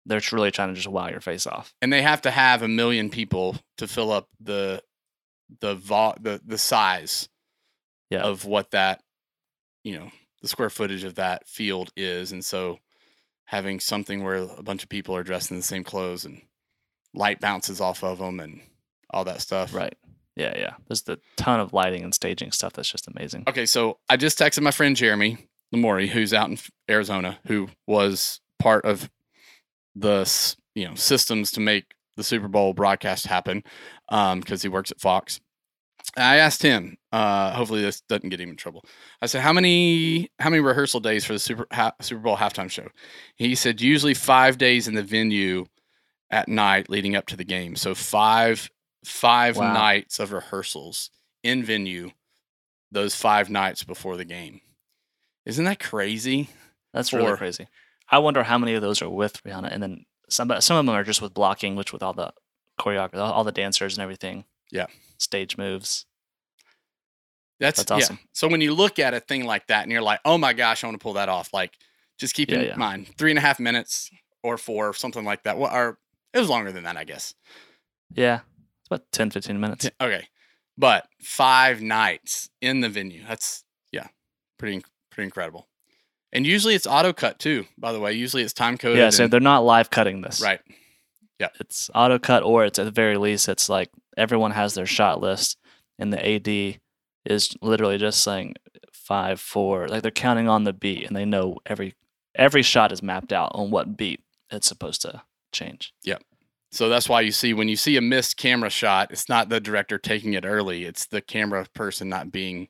they're really trying to just wow your face off. and they have to have a million people to fill up the the vo- the the size Yeah. of what that you know the square footage of that field is and so having something where a bunch of people are dressed in the same clothes and light bounces off of them and all that stuff Right. Yeah, yeah. There's a ton of lighting and staging stuff that's just amazing. okay so i just texted my friend jeremy lamori who's out in arizona who was part of the you know systems to make the super bowl broadcast happen because he works at fox I asked him. Uh, hopefully, this doesn't get him in trouble. I said, "How many how many rehearsal days for the Super ha- Super Bowl halftime show?" He said, "Usually five days in the venue at night leading up to the game. So five five Wow. nights of rehearsals in venue. Those five nights before the game. Isn't that crazy? That's really Four. crazy. I wonder how many of those are with Rihanna, and then some. Some of them are just with blocking, which with all the choreography, all the dancers and everything. Yeah. Stage moves. That's, That's yeah. awesome. So when you look at a thing like that and you're like, oh my gosh, I want to pull that off. Like, just keep Yeah, in yeah. mind three and a half minutes or four, something like that. Well, are it was longer than that, I guess. Yeah. It's about 10, 15 minutes. Okay, but five nights in the venue. That's yeah, pretty pretty incredible. And usually it's auto cut too. By the way, usually it's time coded. Yeah. So and- they're not live cutting this. right. Yeah. It's auto cut, or it's at the very least, it's like everyone has their shot list, and the AD is literally just saying five, four. Like they're counting on the beat, and they know every every shot is mapped out on what beat it's supposed to change. Yeah. So that's why you see when you see a missed camera shot, it's not the director taking it early. It's the camera person not being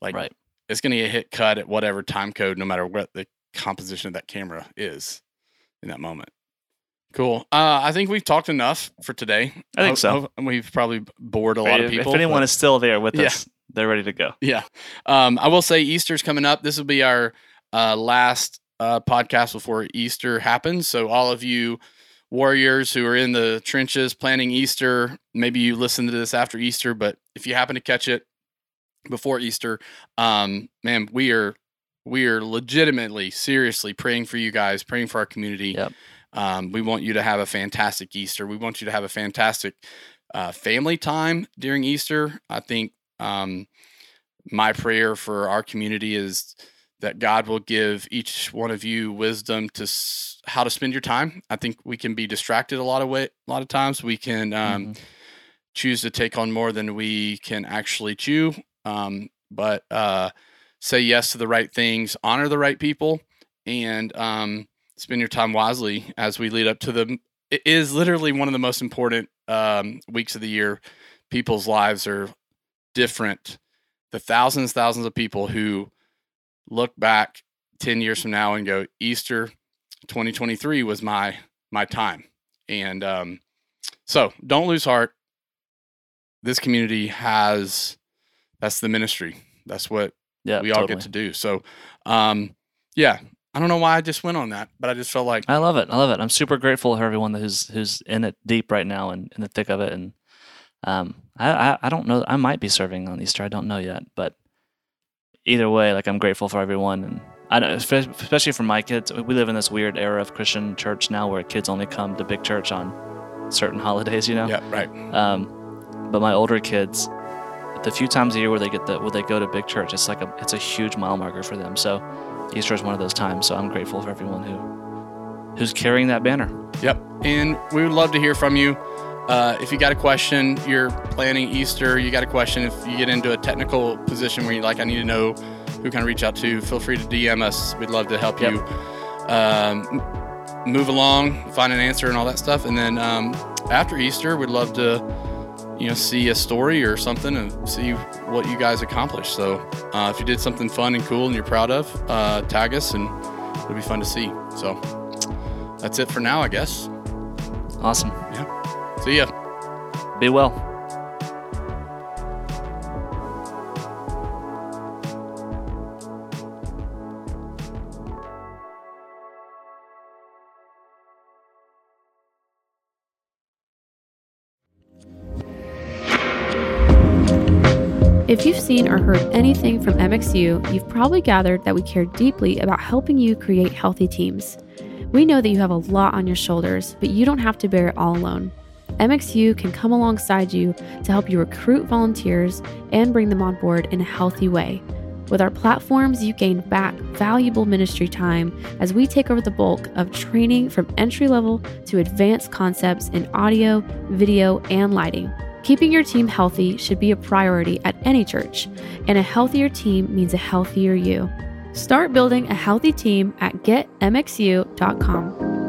like Right. It's going to get hit cut at whatever time code, no matter what the composition of that camera is in that moment. Cool. Uh, I think we've talked enough for today. I think so. We've probably bored a lot of people. If anyone but- is still there with Yeah. us, they're ready to go. yeah. Um, I will say Easter's coming up. This will be our uh, last uh, podcast before Easter happens. So, all of you warriors who are in the trenches planning Easter, maybe you listen to this after Easter, but if you happen to catch it before Easter, um, man, we are we are legitimately, seriously praying for you guys, praying for our community. Yep. Um, we want you to have a fantastic Easter. We want you to have a fantastic uh, family time during Easter. I think um, my prayer for our community is that God will give each one of you wisdom to s- how to spend your time. I think we can be distracted a lot of way, a lot of times. We can um, Mhm. choose to take on more than we can actually chew. Um, but uh, say yes to the right things, honor the right people, and um, spend your time wisely as we lead up to the. It is literally one of the most important um, weeks of the year. People's lives are different. The thousands, thousands of people who look back 10 years from now and go, Easter 2023 was my my time. And um, so don't lose heart. This community has that's the ministry. That's what Yeah, we all totally. get to do. So um, yeah, I don't know why I just went on that, but I just felt like I love it. I love it. I'm super grateful for everyone who's who's in it deep right now and in the thick of it. And um, I, I I don't know. I might be serving on Easter. I don't know yet. But either way, like I'm grateful for everyone. And I know, espe- especially for my kids. We live in this weird era of Christian church now, where kids only come to big church on certain <laughs> holidays. You know. yeah, right. Um, but my older kids, the few times a year where they get the where they go to big church, it's like a it's a huge mile marker for them. So Easter is one of those times. So I'm grateful for everyone who who's carrying that banner. Yep. And we would love to hear from you. Uh, if you got a question, you're planning Easter, you got a question, if you get into a technical position where you're like, I need to know who can I reach out to, feel free to DM us. We'd love to help Yep. you um, move along, find an answer, and all that stuff. And then um, after Easter, we'd love to, you know, see a story or something and see what you guys accomplished. So uh, if you did something fun and cool and you're proud of, uh, tag us and it'll be fun to see. So that's it for now, I guess. Awesome. Yeah. See ya. Be well. Seen or heard anything from MXU, you've probably gathered that we care deeply about helping you create healthy teams. We know that you have a lot on your shoulders, but you don't have to bear it all alone. MXU can come alongside you to help you recruit volunteers and bring them on board in a healthy way. With our platforms, you gain back valuable ministry time as we take over the bulk of training from entry level to advanced concepts in audio, video, and lighting. Keeping your team healthy should be a priority at any church, and a healthier team means a healthier you. Start building a healthy team at getmxu.com.